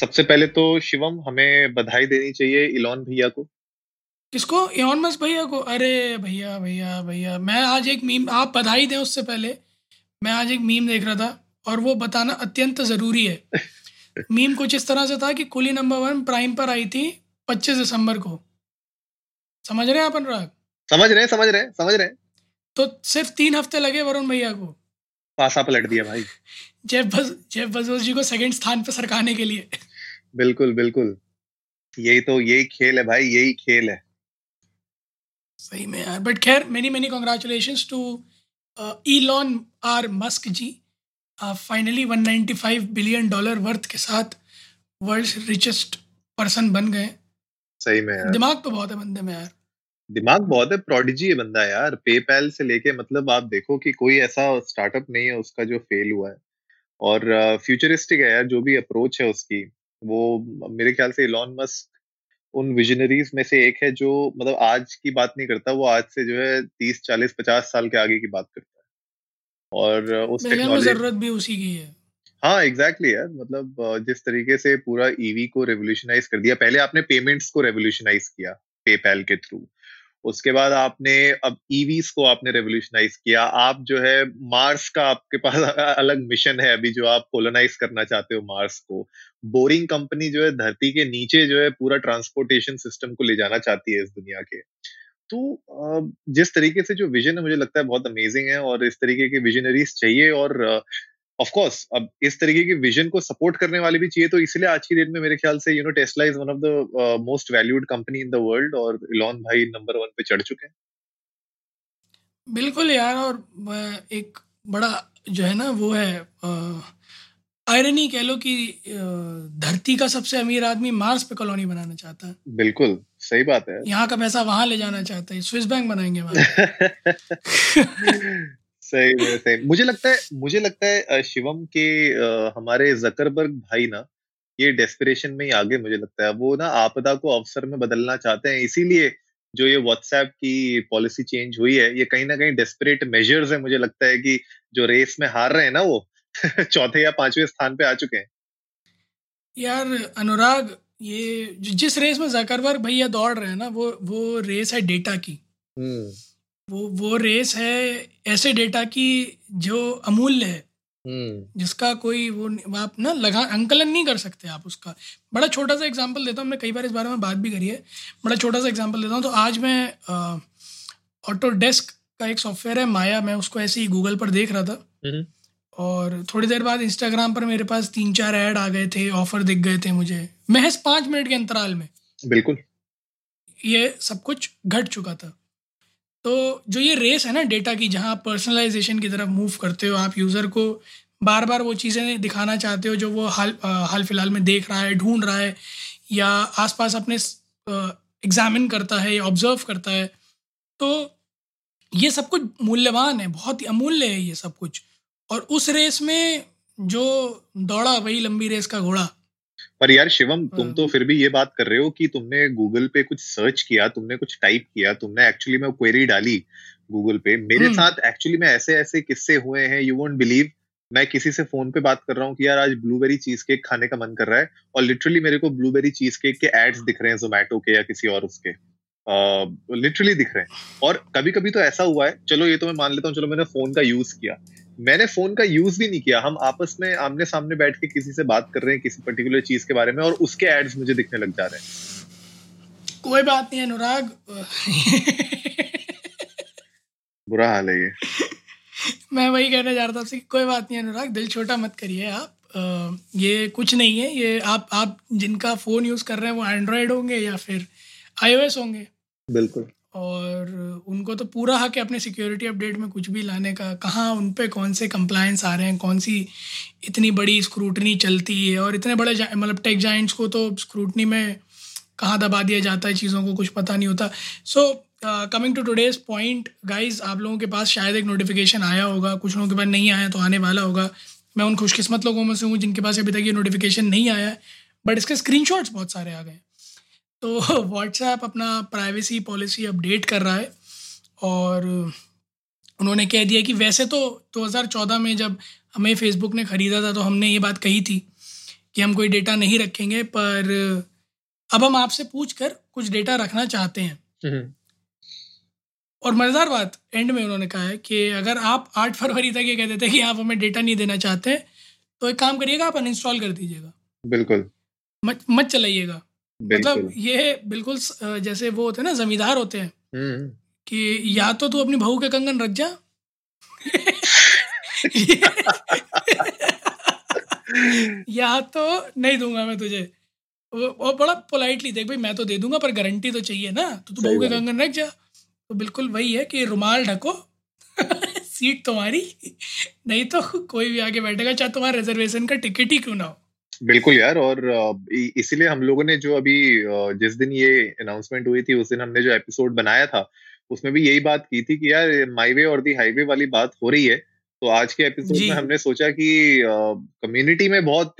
सबसे पहले तो शिवम हमें बधाई देनी चाहिए इलॉन भैया को। किसको? इलॉन मस्क भैया को? अरे भैया भैया भैया मैं आज एक मीम आप बधाई दें उससे पहले। मैं आज एक मीम देख रहा था और वो बताना अत्यंत ज़रूरी है। मीम कुछ इस तरह से था कि कुली नंबर वन प्राइम पर आई थी पच्चीस दिसंबर को। समझ रहे हैं आप अनुराग? समझ रहे हैं समझ रहे हैं समझ रहे हैं। तो सिर्फ़ तीन हफ़्ते लगे वरुण भैया को। पासा पलट दिया भाई। जेफ बज जेफ बजोस जी को सेकंड स्थान पर सरकाने के लिए। बिल्कुल बिल्कुल। यही तो यही खेल है भाई यही खेल है। सही में यार बट खैर many many congratulation to Elon R Musk ji finally 195 billion dollar worth के साथ वर्ल्ड रिचेस्ट पर्सन बन गए। सही में यार। दिमाग तो बहुत है बंदे में यार। दिमाग बहुत है प्रोडिजी है बंदा यार। पेपैल से लेके मतलब आप देखो कि कोई ऐसा स्टार्टअप नहीं है उसका जो फेल हुआ है। और फ्यूचरिस्टिक uh, है यार जो भी अप्रोच है उसकी। वो मेरे ख्याल से इलॉन मस्क उन विजनरीज में से एक है जो मतलब आज की बात नहीं करता वो आज से जो है तीस चालीस पचास साल के आगे की बात करता है। और उस टेक्नोलॉजी ज़रूरत भी उसी की है। हाँ एग्जैक्टली exactly यार मतलब जिस तरीके से पूरा ईवी को रेवोल्यूशनाइज कर दिया। पहले आपने पेमेंट्स को रेवोल्यूशनाइज किया पेपैल के थ्रू उसके बाद आपने, अब ईवीज को आपने रेवोल्यूशनाइज किया। आप जो है मार्स का आपके पास अलग मिशन है अभी जो आप कोलोनाइज करना चाहते हो मार्स को। बोरिंग कंपनी जो है धरती के नीचे जो है पूरा ट्रांसपोर्टेशन सिस्टम को ले जाना चाहती है इस दुनिया के। तो जिस तरीके से जो विजन है, मुझे लगता है बहुत अमेजिंग है और इस तरीके के विजनरीज चाहिए और ऑफ़ कोर्स अब इस तरीके के विजन को सपोर्ट करने वाले भी चाहिए तो इसलिए आज की डेट में मेरे ख्याल से you know Tesla is one of the most valued company in the world और इलॉन भाई नंबर वन पे चढ़ चुके हैं। बिल्कुल यार और एक बड़ा जो है ना वो है आयरनी कह लो कि धरती का सबसे अमीर आदमी मार्स पे कॉलोनी बनाना चाहता है। बिल्कुल सही बात है। यहाँ का पैसा वहाँ ले जाना चाहता है स्विस बैंक बनाएँगे वहाँ। सही में सही मुझे लगता है मुझे लगता है शिवम के हमारे जकरबर्ग भाई ना ये डेस्पिरेशन में ही आगे मुझे लगता है। वो ना आपदा को अवसर में बदलना चाहते हैं इसीलिए जो ये व्हाट्सएप की पॉलिसी चेंज हुई है ये कहीं ना कहीं डेस्परेट मेजर्स है मुझे लगता है कि जो रेस में हार रहे हैं ना वो चौथे या पाँचवें स्थान पे आ चुके हैं। यार अनुराग ये जिस रेस में जकरबर्ग भैया दौड़ रहे हैं ना वो वो रेस है डेटा की। हम्म। वो वो रेस है ऐसे डेटा की जो अमूल्य है। हम्म। जिसका कोई वो आप ना लगा अंकलन नहीं कर सकते आप उसका। बड़ा छोटा सा एग्जांपल देता हूँ हमने कई बार इस बारे में बात भी करी है। बड़ा छोटा सा एग्जांपल देता हूँ तो आज मैं ऑटो डेस्क का एक सॉफ्टवेयर है माया मैं उसको ऐसे ही गूगल पर देख रहा था। हम्म। और थोड़ी देर बाद इंस्टाग्राम पर मेरे पास तीन चार ऐड आ गए थे ऑफ़र दिख गए थे मुझे। महज पाँच मिनट के अंतराल में। बिल्कुल। ये सब कुछ घट चुका था। तो जो ये रेस है ना डेटा की, जहाँ आप पर्सनलाइजेशन की तरफ़ मूव करते हो आप यूज़र को बार बार वो चीज़ें दिखाना चाहते हो जो वो हाल हाल फ़िलहाल में देख रहा है, ढूंढ रहा है, या आसपास अपने एग्जामिन करता है या ऑब्ज़र्व करता है तो ये सब कुछ मूल्यवान है, बहुत ही अमूल्य है ये सब कुछ। और उस रेस में जो दौड़ा, वही लंबी रेस का घोड़ा पर यार शिवम तुम हाँ। तो फिर भी ये बात कर रहे हो कि तुमने गूगल पे कुछ सर्च किया तुमने कुछ टाइप किया तुमने एक्चुअली में क्वेरी डाली गूगल पे। मेरे हम्म। साथ एक्चुअली में ऐसे ऐसे किस्से हुए हैं यू वोंट बिलीव मैं किसी से फ़ोन पे बात कर रहा हूँ कि यार आज ब्लूबेरी चीज़ केक खाने का मन कर रहा है और लिटरली मेरे को ब्लूबेरी चीज़ केक के एड्स दिख रहे हैं जोमेटो के या किसी और उसके। लिटरली uh, दिख रहे हैं। और कभी कभी तो ऐसा हुआ है। चलो ये तो मैं मान लेता हूँ चलो मैंने फ़ोन का यूज़ किया। मैंने फ़ोन का यूज़ भी नहीं किया। हम आपस में आमने सामने बैठ के किसी से बात कर रहे हैं किसी पर्टिकुलर चीज़ के बारे में और उसके एड्स मुझे दिखने लग जा रहे हैं। कोई बात नहीं अनुराग। बुरा हाल है ये। मैं वही कहने जा रहा था आपसे कोई बात नहीं अनुराग दिल छोटा मत करिए आप। अ, ये कुछ नहीं है ये आप आप जिनका फ़ोन यूज़ कर रहे हैं वो एंड्रॉयड होंगे या फिर आईओएस होंगे? बिल्कुल। और उनको तो पूरा हक है अपने सिक्योरिटी अपडेट में कुछ भी लाने का। कहाँ, उन पर कौन से कंप्लायंस आ रहे हैं? कौन सी इतनी बड़ी स्क्रूटनी चलती है? और इतने बड़े मतलब टेक जाइंट्स को तो स्क्रूटनी में कहाँ दबा दिया जाता है चीज़ों को? कुछ पता नहीं होता। So coming to today's point guys आप लोगों के पास शायद एक नोटिफिकेशन आया होगा। कुछ लोगों के पास नहीं आया तो आने वाला होगा। मैं उन खुशकिस्मत लोगों में से हूँ जिनके पास अभी तक ये नोटिफिकेशन नहीं आया है। बट इसके स्क्रीन बहुत सारे आ गए तो व्हाट्सएप अपना प्राइवेसी पॉलिसी अपडेट कर रहा है और उन्होंने कह दिया कि वैसे तो 2014 में जब हमें फेसबुक ने ख़रीदा था तो हमने ये बात कही थी कि हम कोई डेटा नहीं रखेंगे पर अब हम आपसे पूछ कर कुछ डेटा रखना चाहते हैं। हम्म। और मज़ेदार बात एंड में उन्होंने कहा है कि अगर आप आठ फरवरी तक ये कहते थे कि आप हमें डेटा नहीं देना चाहते तो एक काम करिएगा आप अनइंस्टॉल कर दीजिएगा। बिल्कुल। मत मत चलाइएगा। मतलब ये बिल्कुल जैसे वो होते हैं ना जमींदार होते हैं। हम्म। कि या तो तू अपनी बहू के कंगन रख जा। या तो नहीं दूँगा मैं तुझे। वो बड़ा पोलाइटली देख भाई मैं तो दे दूँगा पर गारंटी तो चाहिए ना। तो तू बहू के कंगन रख जा। तो बिल्कुल वही है कि रुमाल ढको सीट तुम्हारी। नहीं तो कोई भी आगे बैठेगा चाहे तुम्हारा रिजर्वेशन का टिकट ही क्यों ना हो। बिल्कुल यार और इसीलिए हम लोगों ने जो अभी जिस दिन ये अनाउंसमेंट हुई थी उस दिन हमने जो एपिसोड बनाया था उसमें भी यही बात की थी कि यार माई वे और दी हाईवे वाली बात हो रही है। तो आज के एपिसोड में हमने सोचा कि कम्युनिटी में बहुत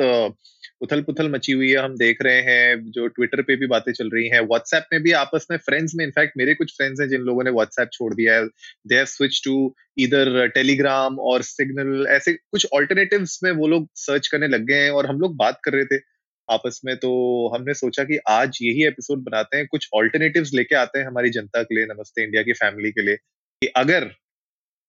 उथल पुथल मची हुई है, हम देख रहे हैं, जो ट्विटर पे भी बातें चल रही हैं व्हाट्सएप में भी आपस में फ्रेंड्स में इनफैक्ट मेरे कुछ फ्रेंड्स हैं जिन लोगों ने व्हाट्सएप छोड़ दिया है। दे हैव स्विच टू इधर टेलीग्राम और सिग्नल ऐसे कुछ ऑल्टरनेटिव में वो लोग सर्च करने लग गए हैं और हम लोग बात कर रहे थे आपस में तो हमने सोचा कि आज यही एपिसोड बनाते हैं, कुछ ऑल्टरनेटिव लेके आते हैं हमारी जनता के लिए, नमस्ते इंडिया की फैमिली के लिए, कि अगर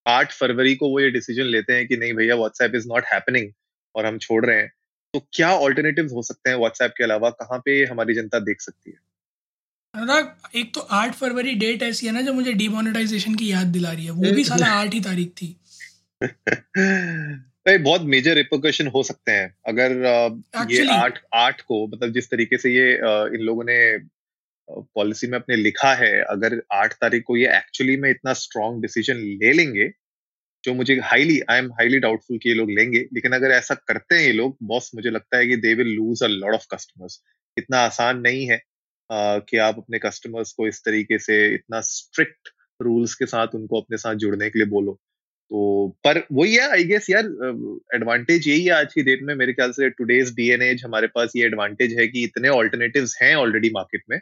आठ फरवरी को वो ये डिसीज़न लेते हैं कि नहीं भैया व्हाट्सएप इज़ नॉट हैपनिंग और हम छोड़ रहे हैं तो क्या ऑल्टरनेटिव हो सकते हैं व्हाट्सएप के अलावा? कहाँ पे हमारी जनता देख सकती है? अनुराग एक तो आठ फरवरी डेट ऐसी है ना जो मुझे डिमोनेटाइजेशन की याद दिला रही है। वो भी साला आठ ही तारीख थी। भाई बहुत मेजर रिपोकशन हो सकते हैं। अगर ये आठ आठ को मतलब जिस तरीके से ये इन लोगों ने पॉलिसी में अपने लिखा है अगर आठ तारीख को ये एक्चुअली में इतना स्ट्रॉन्ग डिसीज़न ले लेंगे जो मुझे highly I am highly doubtful कि ये लोग लेंगे। लेकिन अगर ऐसा करते हैं ये लोग बॉस मुझे लगता है कि they will lose a lot of customers इतना आसान नहीं है uh, कि आप अपने कस्टमर्स को इस तरीके से इतना स्ट्रिक्ट रूल्स के साथ उनको अपने साथ जुड़ने के लिए बोलो। तो पर वही है आई गेस यार एडवांटेज यही है आज की डेट में। मेरे ख्याल से टुडेज डी एन एज हमारे पास ये एडवांटेज है कि इतने ऑल्टरनेटिव हैं ऑलरेडी मार्केट में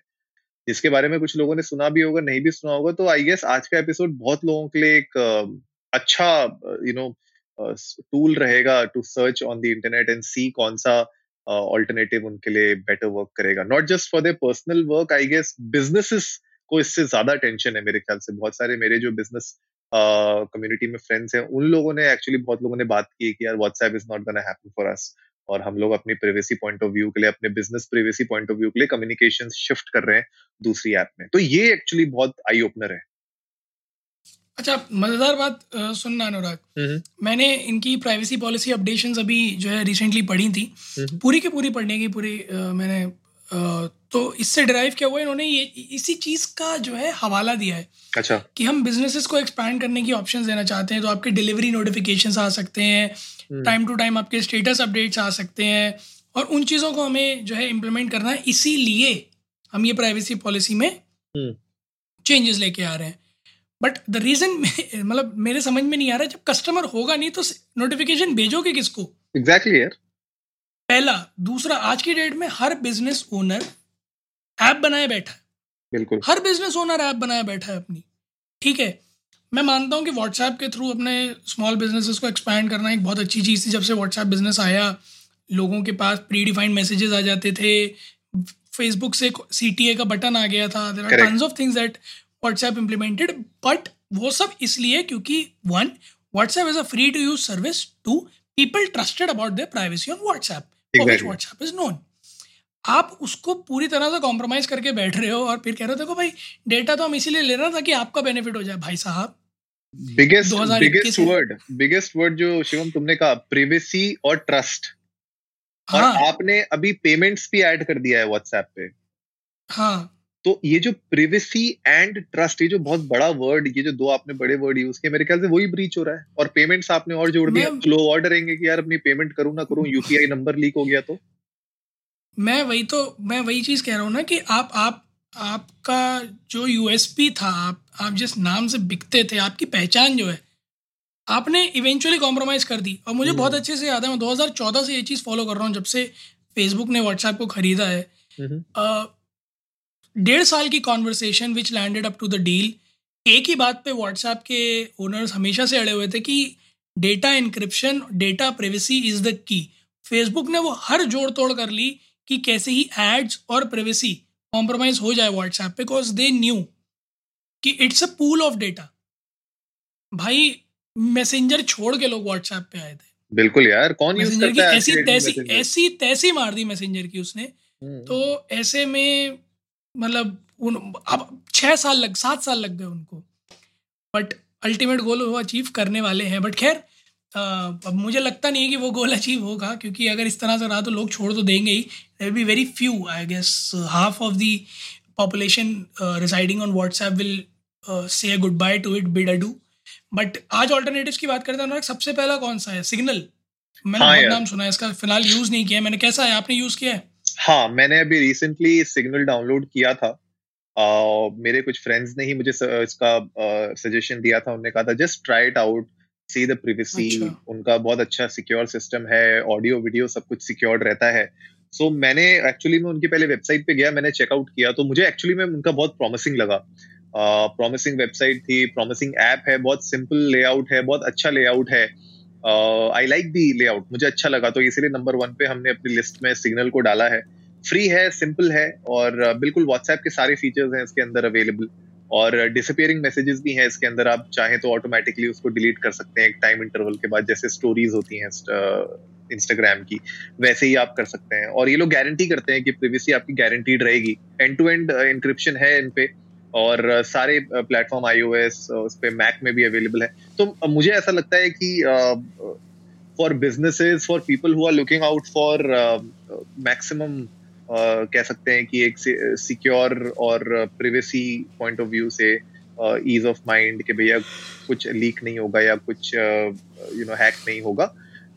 जिसके बारे में कुछ लोगों ने सुना भी होगा नहीं भी सुना होगा। तो आई गेस आज का एपिसोड बहुत लोगों के लिए एक अच्छा यू नो टूल रहेगा to search on the internet and see कौन सा ऑल्टरनेटिव उनके लिए बेटर वर्क करेगा। Not just for the personal work I guess businesses को इससे ज़्यादा टेंशन है मेरे ख्याल से। बहुत सारे मेरे जो बिज़नेस कम्युनिटी में फ्रेंड्स हैं, उन लोगों ने एक्चुअली बहुत लोगों ने बात की कि यार WhatsApp is not gonna happen for us और हम लोग अपनी प्रिवेसी पॉइंट ऑफ़ व्यू के लिए, अपने business privacy point of view के लिए कम्युनिकेशन शिफ्ट कर रहे हैं दूसरी ऐप में। तो ये एक्चुअली बहुत आई ओपनर है। अच्छा मज़ेदार बात सुनना अनुराग। हम्म। मैंने इनकी प्राइवेसी पॉलिसी अपडेशन अभी जो है रिसेंटली पढ़ी थी। हम्म। पूरी की पूरी पढ़ने की पूरी मैंने तो इससे ड्राइव क्या हुआ? इन्होंने ये इसी चीज़ का जो है हवाला दिया है अच्छा। कि हम बिजनेसेस को एक्सपैंड करने की ऑप्शन देना चाहते हैं तो आपके डिलीवरी नोटिफिकेशन आ सकते हैं। टाइम टू टाइम आपके स्टेटस अपडेट्स आ सकते हैं और उन चीज़ों को हमें जो है इम्प्लीमेंट करना है। इसीलिए हम ये प्राइवेसी पॉलिसी में चेंजेस हम्म। लेके आ रहे हैं। बट द रीजन मतलब मेरे समझ में नहीं आ रहा जब कस्टमर होगा नहीं तो नोटिफिकेशन भेजोगे किसको? एग्जैक्टली exactly, यार। पहला। दूसरा आज की डेट में हर बिज़नेस ओनर ऐप बनाए बैठा है। बिल्कुल। हर बिज़नेस ओनर ऐप बनाए बैठा है अपनी। ठीक है? मैं मानता हूँ कि व्हाट्सएप के थ्रू अपने स्मॉल बिजनेसेस को एक्सपैंड करना एक बहुत अच्छी चीज़ थी जब से व्हाट्सएप बिज़नेस आया। लोगों के पास प्री डिफाइंड मैसेजेस आ जाते थे। फेसबुक से सी का बटन आ गया था। There are tons of things that WhatsApp implemented but वो सब इसलिए क्योंकि one WhatsApp is a free to use service to people trusted about their privacy on WhatsApp WhatsApp is known आप उसको पूरी तरह से कॉम्प्रोमाइज करके बैठ रहे हो और फिर कह रहे हो देखो भाई डेटा तो हम इसीलिए ले रहे हैं ताकि आपका बेनिफिट हो जाए। भाई साहब biggest biggest word biggest word जो शिवम तुमने कहा प्रिवेसी और ट्रस्ट हाँ. और आपने अभी पेमेंट्स भी ऐड कर दिया है व्हाट्सएप पे। हाँ। तो ये जो प्रिवेसी एंड ट्रस्ट ये जो बहुत बड़ा वर्ड ये जो दो आपने बड़े वर्ड यूज़ किए मेरे ख्याल से वही ब्रीच हो रहा है। और पेमेंट्स आपने और जोड़ दिया। लोग और डरेंगे कि यार अपनी पेमेंट करूँ ना करूँ यूपीआई नंबर लीक हो गया तो। मैं वही तो मैं वही चीज़ कह रहा हूँ ना कि आप आप आपका जो यूएसपी था आप आप जिस नाम से बिकते थे आपकी पहचान जो है आपने इवेंचुअली कॉम्प्रोमाइज़ कर दी। और मुझे हम्म। बहुत अच्छे से याद है मैं 2014 से ये चीज़ फॉलो कर रहा हूँ जब से फेसबुक ने व्हाट्सएप को खरीदा है। हम्म, डेढ़ साल की conversation which landed up to the deal एक ही बात पे व्हाट्सएप के ओनर्स हमेशा से अड़े हुए थे कि data encryption data privacy is the key Facebook ने वो हर जोड़ तोड़ कर ली कि कैसे ही एड्स और प्रिवेसी कॉम्प्रोमाइज हो जाए व्हाट्सएप पे बिकॉज़ दे न्यू कि it's a pool of data भाई मैसेंजर छोड़ के लोग व्हाट्सएप पे आए थे। बिल्कुल यार कौन यूज़ करता है ऐसी तैसी? ऐसी तैसी मार दी मैसेंजर की उसने। हम्म, तो ऐसे में मतलब उन अब छः साल लग सात साल लग गए उनको। बट अल्टीमेट गोल वो अचीव करने वाले हैं। बट खैर अब मुझे लगता नहीं है कि वो गोल अचीव होगा क्योंकि अगर इस तरह से रहा तो लोग छोड़ तो देंगे ही। There be very few I guess half of the population residing on WhatsApp will say good bye to it bid adieu but आज ऑल्टरनेटिव की बात करते हैं अनुराग, सबसे पहला कौन सा है? सिग्नल मैंने हाँ बहुत नाम सुना है इसका फ़िलहाल यूज़ नहीं किया मैंने कैसा है? आपने यूज़ किया है? हाँ मैंने अभी रिसेंटली सिग्नल डाउनलोड किया था। uh, मेरे कुछ फ्रेंड्स ने ही मुझे स, इसका सजेशन uh, दिया था। उन्होंने कहा था just try it out see the privacy. उनका बहुत अच्छा सिक्योर सिस्टम है ऑडियो वीडियो सब कुछ सिक्योर्ड रहता है। सो so, मैंने एक्चुअली में उनकी पहले वेबसाइट पे गया मैंने चेकआउट किया तो मुझे एक्चुअली में उनका बहुत प्रॉमिसिंग लगा। प्रॉमिसिंग वेबसाइट थी प्रॉमिसिंग ऐप है बहुत सिंपल लेआउट है बहुत अच्छा लेआउट है। आई लाइक दी लेआउट मुझे अच्छा लगा तो इसीलिए नंबर वन पे हमने अपनी लिस्ट में सिग्नल को डाला है। फ्री है सिंपल है और uh, बिल्कुल व्हाट्सएप के सारे फीचर्स हैं इसके अंदर अवेलेबल और डिसअपियरिंग मैसेजेस भी हैं इसके अंदर आप चाहें तो ऑटोमेटिकली उसको डिलीट कर सकते हैं एक टाइम इंटरवल के बाद जैसे स्टोरीज होती हैं इंस्टाग्राम की वैसे ही आप कर सकते हैं। और ये लोग गारंटी करते हैं कि प्रिवेसी आपकी गारंटीड रहेगी। एंड टू एंड इंक्रिप्शन है इन पे। और सारे प्लेटफॉर्म आईओएस उस पे मैक में भी अवेलेबल है। तो मुझे ऐसा लगता है कि for businesses for people who are looking out for maximum कह सकते हैं कि एक सिक्योर और प्रिवेसी पॉइंट ऑफ़ व्यू से ईज ऑफ़ माइंड कि भैया कुछ लीक नहीं होगा या कुछ यू नो हैक नहीं होगा।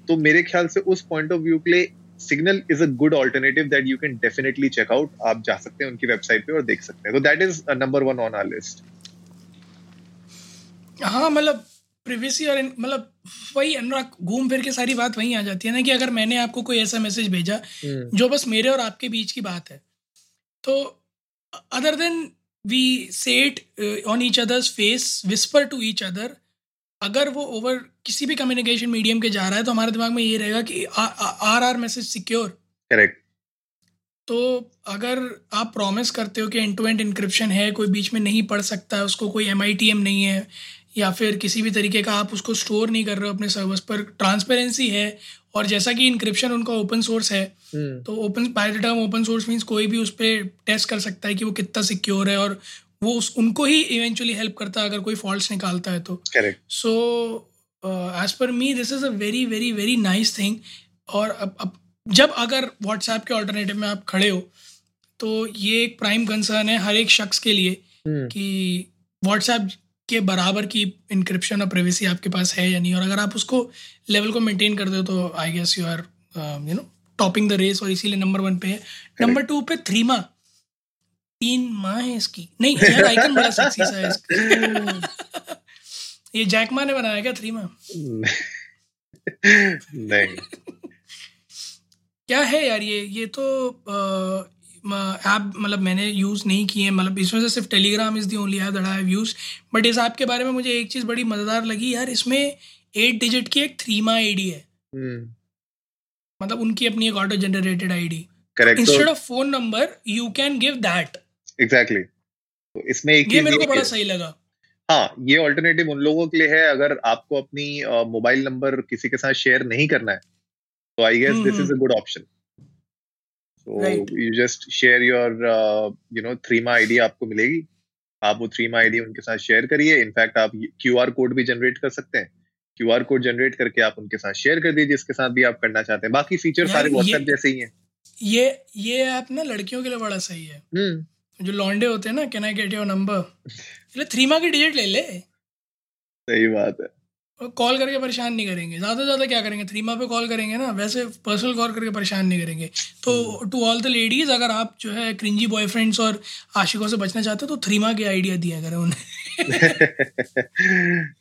तो मेरे ख्याल से उस पॉइंट ऑफ़ व्यू के लिए Signal is a good alternative that you can definitely check out आप जा सकते हैं उनकी वेबसाइट पे और देख सकते हैं। तो that is number one on our list हाँ मतलब प्रिवेसी और मतलब वही अनुराग घूम फिर के सारी बात वहीं आ जाती है ना कि अगर मैंने आपको कोई ऐसा मैसेज भेजा जो बस मेरे और आपके बीच की बात है तो other than we sat on each others face whisper to each other अगर वो ओवर किसी भी कम्युनिकेशन मीडियम के जा रहा है तो हमारे दिमाग में ये रहेगा कि our our message secure correct तो अगर आप प्रॉमिस करते हो कि एंड टू एंड इंक्रिप्शन है कोई बीच में नहीं पढ़ सकता है उसको कोई एमआईटीएम नहीं है या फिर किसी भी तरीके का आप उसको स्टोर नहीं कर रहे हो अपने सर्वर्स पर ट्रांसपेरेंसी है और जैसा कि इंक्रिप्शन उनका ओपन सोर्स है तो open by the term open source means कोई भी उस पर टेस्ट कर सकता है कि वो कितना सिक्योर है और वो उस उनको ही इवेंचुअली हेल्प करता है अगर कोई फॉल्ट निकालता है तो। Correct so as per me this is a very very very nice thing और अब अब जब अगर व्हाट्सएप के ऑल्टरनेटिव में आप खड़े हो तो ये एक प्राइम कंसर्न है हर एक शख्स के लिए hmm. कि व्हाट्सएप के बराबर की इंक्रिप्शन और प्राइवेसी आपके पास है या नहीं। और अगर आप उसको लेवल को मेंटेन करते हो तो I guess you are you know topping the race और इसीलिए नंबर वन पे है। नंबर टू पे थ्री माह तीन माह है इसकी। नहीं यार आइकन बड़ा सेक्सी सा है इसका। ये जैकमा ने बनाया क्या थ्री माह नहीं। क्या है यार ये? ये तो ऐप मतलब मैंने यूज़ नहीं किए मतलब इसमें से सिर्फ़ Telegram is the only app that I have use but इस ऐप के बारे में मुझे एक चीज़ बड़ी मज़ेदार लगी यार इसमें एट डिजिट की एक थ्री मा आई है। मतलब उनकी अपनी एक auto generated I D instead of phone number you can give that exactly तो इसमें एक ये मेरे को बड़ा सही लगा। हाँ ये ऑल्टरनेटिव उन लोगों के लिए है अगर आपको अपनी मोबाइल नंबर किसी के साथ शेयर नहीं करना है तो I guess this is a good option so you just share your you know Threema ID आपको मिलेगी। आप वो थ्री मा आईडी उनके साथ शेयर करिए। इनफैक्ट आप क्यू आर कोड भी जनरेट कर सकते हैं। क्यू आर कोड जनरेट करके आप उनके साथ शेयर कर दीजिए जिसके साथ भी आप करना चाहते हैं। बाकी फीचर सारे व्हाट्सएप जैसे ही हैं। ये ये ऐप ना लड़कियों के लिए बड़ा सही है। हम्म। जो लॉन्डे होते हैं ना can I get your number इसलिए थ्रीमा की डिजिट ले ले। सही बात है। कॉल करके परेशान नहीं करेंगे। ज़्यादा से ज़्यादा क्या करेंगे? थ्री थ्रीमा पे कॉल करेंगे ना वैसे पर्सनल कॉल करके परेशान नहीं करेंगे। तो टू ऑल द लेडीज़ अगर आप जो है क्रिंजी बॉयफ्रेंड्स और आशिकों से बचना चाहते हो तो थ्री थ्रीमा के आइडिया दिया करें उन्हें।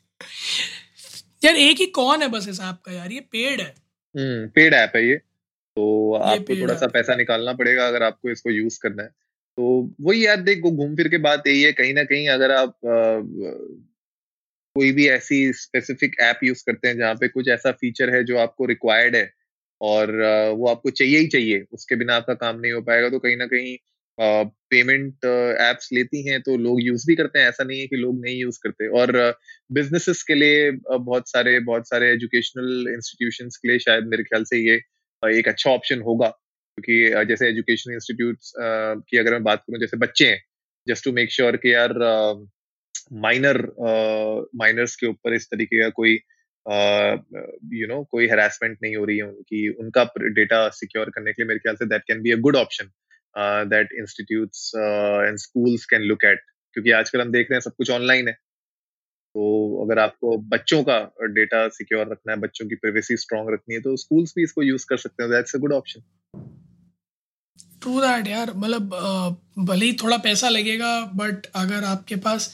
यार एक ही कौन है बस इस ऐप का यार? ये पेड है। हम्म पेड ऐप है ये। तो आपको थोड़ा सा पैसा निकालना पड़ेगा अगर आपको इसको यूज़ करना है। तो वही यार देखो घूम फिर के बात यही है कहीं ना कहीं अगर आप आ, कोई भी ऐसी स्पेसिफिक ऐप यूज़ करते हैं जहाँ पे कुछ ऐसा फीचर है जो आपको रिक्वायर्ड है और आ, वो आपको चाहिए ही चाहिए उसके बिना आपका काम नहीं हो पाएगा तो कहीं ना कहीं पेमेंट एप्स लेती हैं तो लोग यूज़ भी करते हैं ऐसा नहीं है कि लोग नहीं यूज़ करते और बिजनेसेस के लिए बहुत सारे बहुत सारे एजुकेशनल इंस्टीट्यूशन के लिए शायद मेरे ख्याल से ये एक अच्छा ऑप्शन होगा। क्योंकि जैसे एजुकेशन इंस्टीट्यूट की अगर मैं बात करूँ, जैसे बच्चे हैं जस्ट टू मेक श्योर कि यार माइनर माइनर्स के ऊपर इस तरीके का कोई यू नो कोई हेरासमेंट नहीं हो रही है उनकी, उनका डेटा सिक्योर करने के लिए मेरे ख्याल से that can be a good option that institutes and schools can look at क्योंकि आजकल हम देख रहे हैं सब कुछ ऑनलाइन है। तो अगर आपको बच्चों का डेटा सिक्योर रखना है बच्चों की प्राइवेसी स्ट्रांग रखनी है तो स्कूल्स भी इसको यूज़ कर सकते हैं। That's a good option true that यार। मतलब भले ही थोड़ा पैसा लगेगा बट अगर आपके पास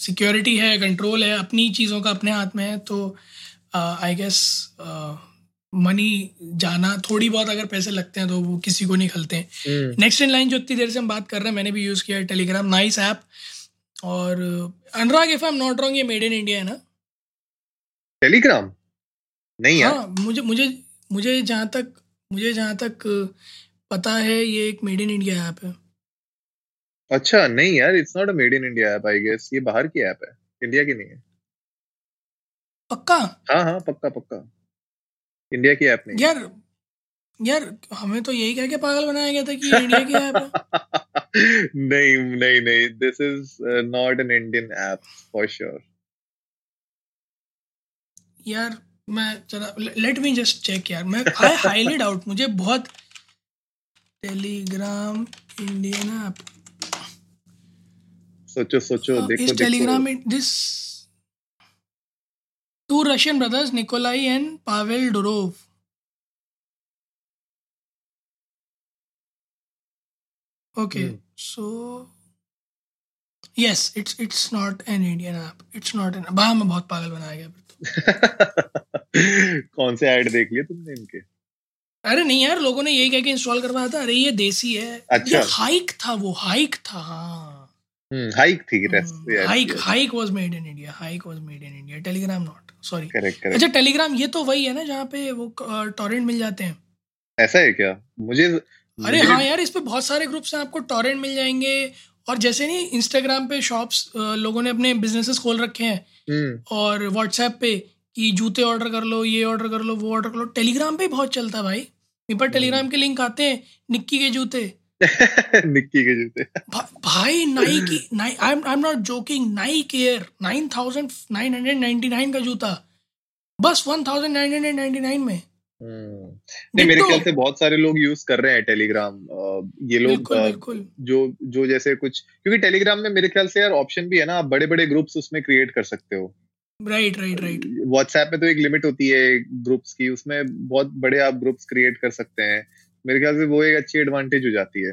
सिक्योरिटी है कंट्रोल है अपनी चीज़ों का अपने हाथ में है तो आई गेस मनी जाना थोड़ी बहुत अगर पैसे लगते हैं तो वो किसी को नहीं खलते हैं। नेक्स्ट इन लाइन जो इतनी देर से हम बात कर रहे हैं मैंने भी यूज़ किया है टेलीग्राम नाइस ऐप और Anurag if I am not wrong ये मेड इन इंडिया है ना? टेलीग्राम नहीं यार। हाँ मुझे मुझे मुझे जहाँ तक मुझे जहाँ तक पता है ये एक मेड इन इंडिया ऐप है। अच्छा नहीं यार it's not a made in India app I guess ये बाहर की ऐप है। इंडिया की नहीं है। पक्का? हाँ हाँ पक्का पक्का। इंडिया की ऐप नहीं यार यार हमें तो यही कह के पागल बनाया गया था कि इंडिया की ऐप है। नहीं नहीं नहीं this is not an Indian app for sure यार मैं चला लेट मी जस्ट चेक यार मैं आई हाईली डाउट मुझे बहुत टेलीग्राम इंडियन ऐप सोचो सोचो uh, देखो इस टेलीग्राम में this two Russian brothers Nikolai and Pavel Durov okay so yes it's it's not an Indian app it's not an बाहर में बहुत पागल बनाया गया तो। कौन से ऐड देख लिए तुमने इनके? अरे नहीं यार लोगों ने यही कह के इंस्टॉल करवाया था। अरे ये देसी है। अच्छा। हाइक था वो हाइक था हाँ। हाइक थी Hike Hike was made in India Hike was made in India Telegram not sorry correct अच्छा टेलीग्राम ये तो वही है ना जहाँ पे वो टॉरेंट मिल जाते हैं। ऐसा है क्या? मुझे अरे हाँ यार इस पे बहुत सारे ग्रुप्स हैं आपको टॉरेंट मिल जाएँगे। और जैसे नहीं इंस्टाग्राम पे शॉप्स लोगों ने अपने बिजनेसेस खोल रखे हैं। और व्हाट्सएप पे कि जूते ऑर्डर कर लो ये ऑर्डर कर लो वो ऑर्डर कर लो। टेलीग्राम पे बहुत चलता है भाई। पर टेलीग्राम के लिंक आते हैं निक्की के जूते। निक्की के जूते। भा, भाई नाइकी नाइ I am I am not joking Nike Air 9999 का जूता। बस 1999 में। हम्म। नहीं मेरे ख्याल से बहुत सारे लोग यूज़ कर रहे हैं टेलीग्राम ये लोग बिल्कुल, बिल्कुल. जो जो जैसे कुछ क्योंकि टेलीग्राम में मेरे ख्याल से यार ऑप्शन भी है ना आप बड़े बड़े ग्रुप्स उसमें क्रिएट कर सकते हो राइट राइट राइट व्हाट्सएप में तो एक लिमिट होती है ग्रुप्स की उसमें बहुत बड़े आप ग्रुप्स क्रिएट कर सकते हैं मेरे ख्याल से वो एक अच्छी एडवांटेज हो जाती है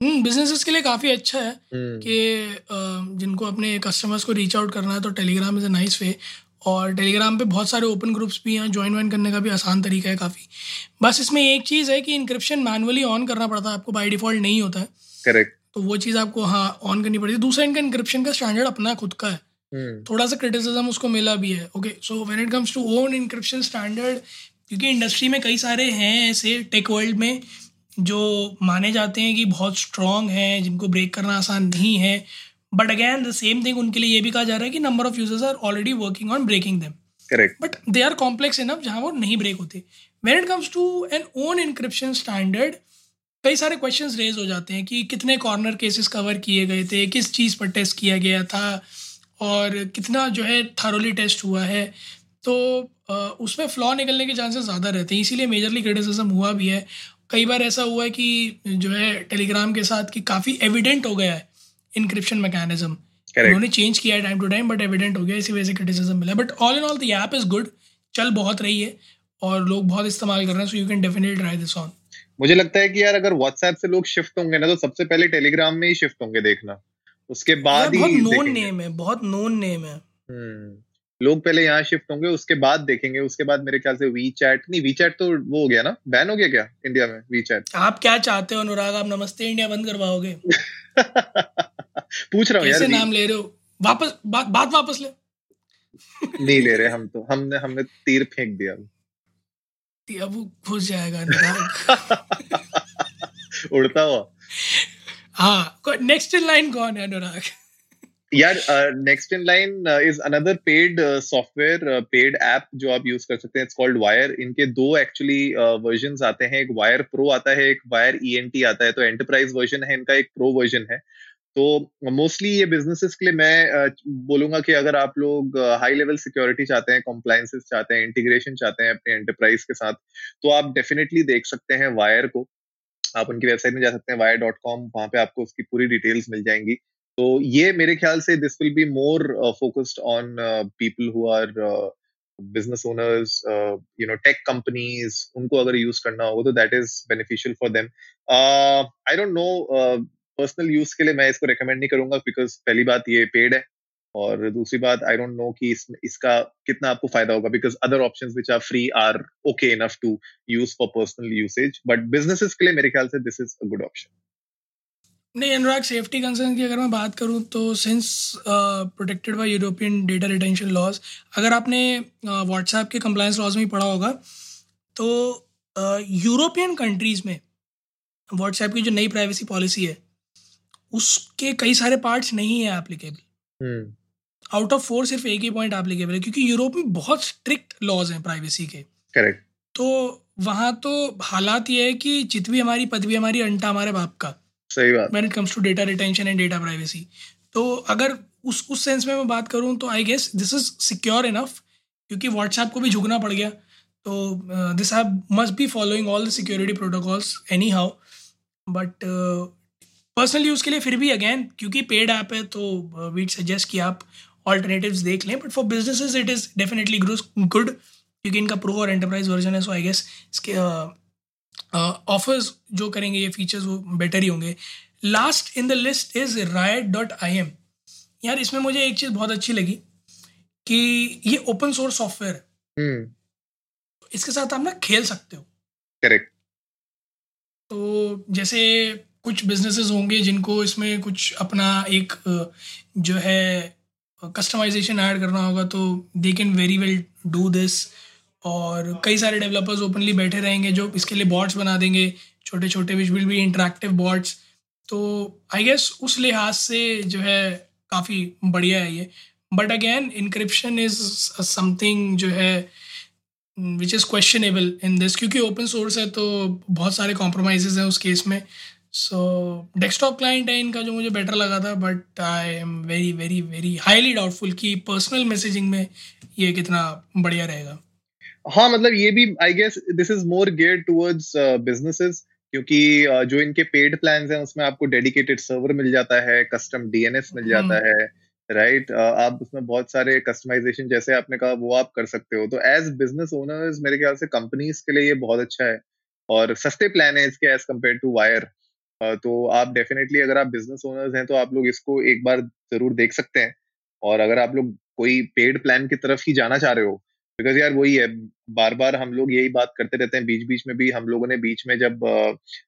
हम्म बिजनेसेस के लिए काफ़ी अच्छा है हम्म। कि जिनको अपने कस्टमर्स को रीच आउट करना है तो Telegram is a nice way और टेलीग्राम पे बहुत सारे ओपन ग्रुप्स भी हैं ज्वाइन वाइन करने का भी आसान तरीका है काफ़ी। बस इसमें एक चीज़ है कि इंक्रिप्शन मैनुअली ऑन करना पड़ता है आपको बाई डिफ़ॉल्ट नहीं होता है। करेक्ट तो वो चीज़ आपको हाँ ऑन करनी पड़ती है। दूसरा इनका इंक्रिप्शन का स्टैंडर्ड अपना खुद का है। हम्म। थोड़ा सा क्रिटिसिज्म उसको मिला भी है okay so when it comes to own encryption standard क्योंकि इंडस्ट्री में कई सारे हैं ऐसे टेक वर्ल्ड में जो माने जाते हैं कि बहुत स्ट्रॉन्ग हैं जिनको ब्रेक करना आसान नहीं है। But again the same thing उनके लिए ये भी कहा जा रहा है कि number of users are already working on breaking them correct but they are complex enough जहाँ वो नहीं ब्रेक होते. When it comes to an own encryption standard कई सारे क्वेश्चन रेज हो जाते हैं कि कितने कॉर्नर केसेस कवर किए गए थे किस चीज़ पर टेस्ट किया गया था और कितना जो है थारोली टेस्ट हुआ है। तो उसमें फ्लॉ निकलने के चांसेस ज़्यादा रहते हैं। इसीलिए मेजरली क्रिटिसिज्म हुआ भी है। कई बार ऐसा हुआ है कि जो है टेलीग्राम के साथ कि काफ़ी एविडेंट हो गया है। इनक्रिप्शन मैकेनिज्म उन्होंने चेंज किया है time to time but evident हो गया इसी वजह से क्रिटिसिज्म मिला. But all in all the app is good चल बहुत रही है और लोग बहुत इस्तेमाल कर रहे हैं so you can definitely try this on मुझे लगता है कि यार अगर व्हाट्सएप से लोग शिफ्ट होंगे ना तो सबसे पहले टेलीग्राम में ही शिफ्ट होंगे देखना। उसके बाद ही बहुत नोन नेम है बहुत नोन नेम है। हम्म। लोग पहले यहाँ शिफ्ट होंगे उसके बाद देखेंगे उसके बाद मेरे ख्याल से वी चैट नहीं वी चैट तो वो हो गया ना? बैन हो गया क्या इंडिया में वी चैट आप क्या चाहते हो अनुराग? आप नमस्ते इंडिया बंद करवाओगे। पूछ रहा हूँ यार नाम ले रहे हो? वापस बात बात वापस ले। नहीं ले रहे हम तो हमने हमने तीर फेंक दिया। अब वो घुस जाएगा अनुराग। उड़ता हुआ। हाँ नेक्स्ट इन लाइन कौन है अनुराग? यार next in line is another paid software paid app जो आप यूज़ कर सकते हैं. इट्स कॉल्ड वायर इनके दो एक्चुअली वर्जन uh, आते हैं. एक वायर प्रो आता है एक वायर ई e आता है. तो एंटरप्राइज वर्जन है इनका एक प्रो वर्जन है. तो मोस्टली ये बिजनेसेस के लिए मैं uh, बोलूँगा कि अगर आप लोग हाई लेवल सिक्योरिटी चाहते हैं कॉम्प्लाइंसेस चाहते हैं इंटीग्रेशन चाहते हैं अपने एंटरप्राइज के साथ तो आप डेफिनेटली देख सकते हैं वायर को. आप उनकी वेबसाइट में जा सकते हैं वायर डॉट कॉम वहाँ पे आपको उसकी पूरी डिटेल्स मिल जाएँगी. तो ये मेरे ख्याल से this will be more focused on people who are business owners you know tech companies उनको अगर यूज़ करना हो तो that is beneficial for them I don't know personal use के लिए मैं इसको रिकमेंड नहीं करूँगा बिकॉज़ पहली बात ये पेड है और दूसरी बात आई डोंट नो कि इस, इसका कितना आपको फ़ायदा होगा because other option which are free are okay enough to use for personal usage but businesses के लिए मेरे ख्याल से this is a good option नहीं अनुराग सेफ्टी कंसर्न की अगर मैं बात करूँ तो since protected by European data retention laws अगर आपने व्हाट्सएप uh, के कंप्लायंस लॉज में पढ़ा होगा तो यूरोपियन uh, कंट्रीज़ में व्हाट्सएप की जो नई प्राइवेसी पॉलिसी है उसके कई सारे पार्ट्स नहीं है एप्लीकेबल आउट ऑफ़ फोर सिर्फ़ एक ही पॉइंट एप्लीकेबल है क्योंकि यूरोप में बहुत स्ट्रिक्ट लॉज हैं प्राइवेसी के। करेक्ट तो वहाँ तो हालात ये है कि भी हमारी पद भी हमारी अंटा हमारे बाप का सही बात। When it comes to data retention and data privacy तो अगर उस उस सेंस में मैं बात करूँ तो I guess this is secure enough क्योंकि व्हाट्सएप को भी झुकना पड़ गया। तो this have must be following all the security protocols anyhow but personal use के लिए फिर भी अगेन क्योंकि पेड ऐप है तो वीट uh, सजेस्ट कि आप ऑल्टरनेटिव्स देख लें but for businesses it is definitely good क्योंकि इनका प्रो और एंटरप्राइज वर्जन है सो आई गेस इसके ऑफर्स uh, जो करेंगे ये फीचर्स वो बेटर ही होंगे। Last in the list is Riot dot I M यार इसमें मुझे एक चीज़ बहुत अच्छी लगी कि ये ओपन सोर्स सॉफ्टवेयर है। इसके साथ आप ना खेल सकते हो। करेक्ट तो जैसे कुछ बिजनेसेस होंगे जिनको इसमें कुछ अपना एक जो है कस्टमाइजेशन ऐड करना होगा तो they can very well do this और कई सारे डेवलपर्स ओपनली बैठे रहेंगे जो इसके लिए बॉट्स बना देंगे छोटे छोटे which will be interactive bots तो आई गेस उस लिहाज से जो है काफ़ी बढ़िया है ये। But again encryption is something जो है which is questionable in this क्योंकि ओपन सोर्स है तो बहुत सारे कॉम्प्रोमाइज़ हैं उस केस में। सो डेस्कटॉप क्लाइंट है इनका जो मुझे बेटर लगा था but I am very very very highly doubtful कि पर्सनल मैसेजिंग में ये कितना बढ़िया रहेगा। हाँ मतलब ये भी I guess this is more gear towards businesses क्योंकि uh, जो इनके पेड प्लान्स हैं उसमें आपको डेडिकेटेड सर्वर मिल जाता है कस्टम डीएनएस मिल जाता हम्म। है राइट right? uh, आप उसमें बहुत सारे कस्टमाइजेशन जैसे आपने कहा वो आप कर सकते हो तो एज बिज़नेस ओनर्स मेरे ख्याल से कंपनीज़ के लिए ये बहुत अच्छा है और सस्ते प्लान है इसके एज कंपेयर टू वायर तो आप डेफिनेटली अगर आप बिज़नेस ओनर्स हैं तो आप लोग इसको एक बार ज़रूर देख सकते हैं और अगर आप लोग कोई पेड प्लान की तरफ़ ही जाना चाह रहे हो बिकॉज़ यार वही है बार बार हम लोग यही बात करते रहते हैं बीच बीच में भी हम लोगों ने बीच में जब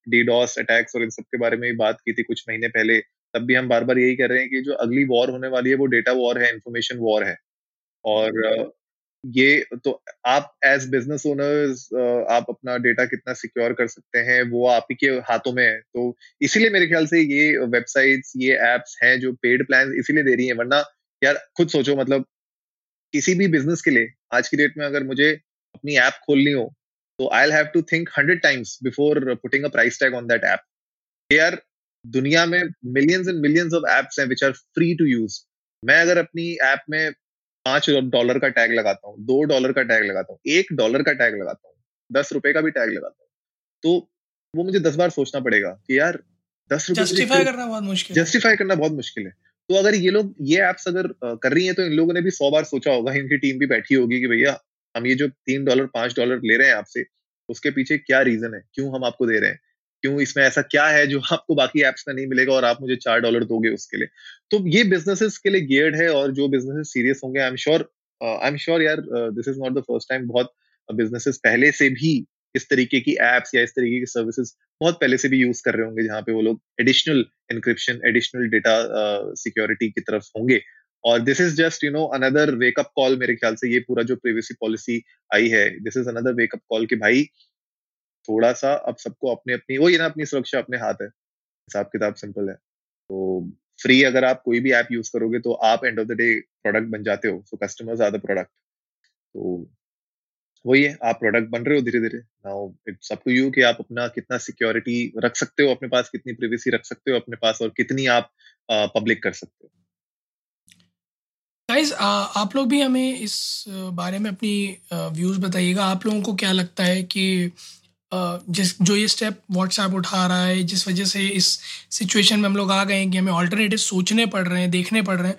डीडॉस अटैक्स और इन सब के बारे में भी बात की थी कुछ महीने पहले, तब भी हम बार बार यही कर रहे हैं कि जो अगली वॉर होने वाली है, वो डेटा वॉर है इन्फॉर्मेशन वॉर है। और ये तो आप एज बिज़नेस ओनर्स आप अपना डेटा कितना सिक्योर कर सकते हैं, वो आप ही के हाथों में है। तो इसीलिए मेरे ख्याल से ये वेबसाइट्स ये एप्स हैं जो पेड प्लान इसीलिए दे रही हैं, वरना यार खुद सोचो मतलब किसी भी बिज़नेस के लिए आज की डेट में अगर मुझे अपनी ऐप खोलनी हो तो I have to think hundred times before putting a price tag on that app यार दुनिया में millions and millions of apps हैं which are free to use मैं अगर अपनी ऐप में पाँच डॉलर का टैग लगाता हूँ दो डॉलर का टैग लगाता हूँ एक डॉलर का टैग लगाता हूँ दस रुपए का भी टैग लगाता हूँ तो वो मुझे दस बार सोचना पड़ेगा कि यार दस रुपए जस्टिफाई करना बहुत मुश्किल जस्टिफाई करना बहुत मुश्किल है। तो अगर ये लोग, ये एप्स अगर कर रही हैं तो इन लोगों ने भी सौ बार सोचा होगा, इनकी टीम भी बैठी होगी कि भैया, हम ये जो तीन डॉलर पाँच डॉलर ले रहे हैं आपसे, उसके पीछे क्या रीजन है? क्यों हम आपको दे रहे हैं? क्यों इसमें ऐसा क्या है जो आपको बाकी एप्स में नहीं मिलेगा और आप मुझे चार डॉलर दोगे उसके लिए? तो ये बिजनेसेस के लिए गियर्ड है और जो बिजनेसेस सीरियस होंगे I am sure I am sure यार this is not the first time बहुत बिजनेसेस पहले से भी इस तरीके की एप्स या इस तरीके की सर्विसेज़ बहुत पहले से भी यूज़ कर रहे होंगे, जहाँ पे वो लोग additional encryption additional data security की तरफ़ होंगे। और this is just you know another wake up call मेरे ख्याल से ये पूरा जो प्रीवियसली पॉलिसी आई है this is another wake up call कि भाई थोड़ा सा अब सबको अपने अपनी, वो ये ना अपनी सुरक्षा अपने हाथ है। हिसाब किताब सिंपल है। तो फ्री अगर आप कोई भी ऐप यूज़ करोगे तो आप end of the day product बन जाते हो। So customers are the product तो वही है, आप प्रोडक्ट बन रहे हो धीरे धीरे now it's up to you कि आप अपना कितना सिक्योरिटी रख सकते हो अपने पास, कितनी प्रिवेसी रख सकते हो अपने पास और कितनी आप पब्लिक कर सकते हो। गाइस आप लोग भी हमें इस बारे में अपनी व्यूज़ बताइएगा। आप लोगों को क्या लगता है कि जिस, जो ये स्टेप व्हाट्सएप उठा रहा है, जिस वजह से इस सिचुएशन में हम लोग आ गए हैं कि हमें ऑल्टरनेटिव सोचने पड़ रहे हैं, देखने पड़ रहे हैं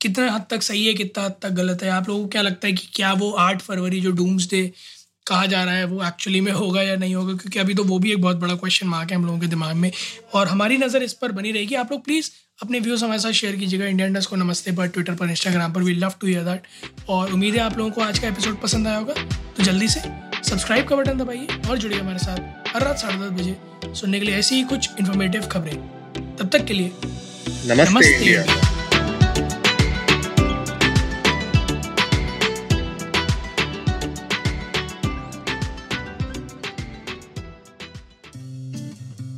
कितना हद तक सही है कितना हद तक गलत है? आप लोगों को क्या लगता है कि क्या वो आठ फरवरी जो डूम्स डे कहा जा रहा है वो एक्चुअली में होगा या नहीं होगा? क्योंकि अभी तो वो भी एक बहुत बड़ा क्वेश्चन मार्क है हम लोगों के दिमाग में। और हमारी नज़र इस पर बनी रहेगी। आप लोग प्लीज़ अपने व्यूज़ हमारे साथ शेयर कीजिएगा। इंडियन डस्ट को नमस्ते पर ट्विटर पर इंस्टाग्राम पर we love to hear that और उम्मीद है आप लोगों को आज का एपिसोड पसंद आया होगा। तो जल्दी से सब्सक्राइब का बटन दबाइए और जुड़िए हमारे साथ। हर रात साढ़े दस बजे सुनने के लिए ऐसी ही कुछ इन्फॉर्मेटिव खबरें। तब तक के लिए नमस्ते, नमस्ते। इंडिया।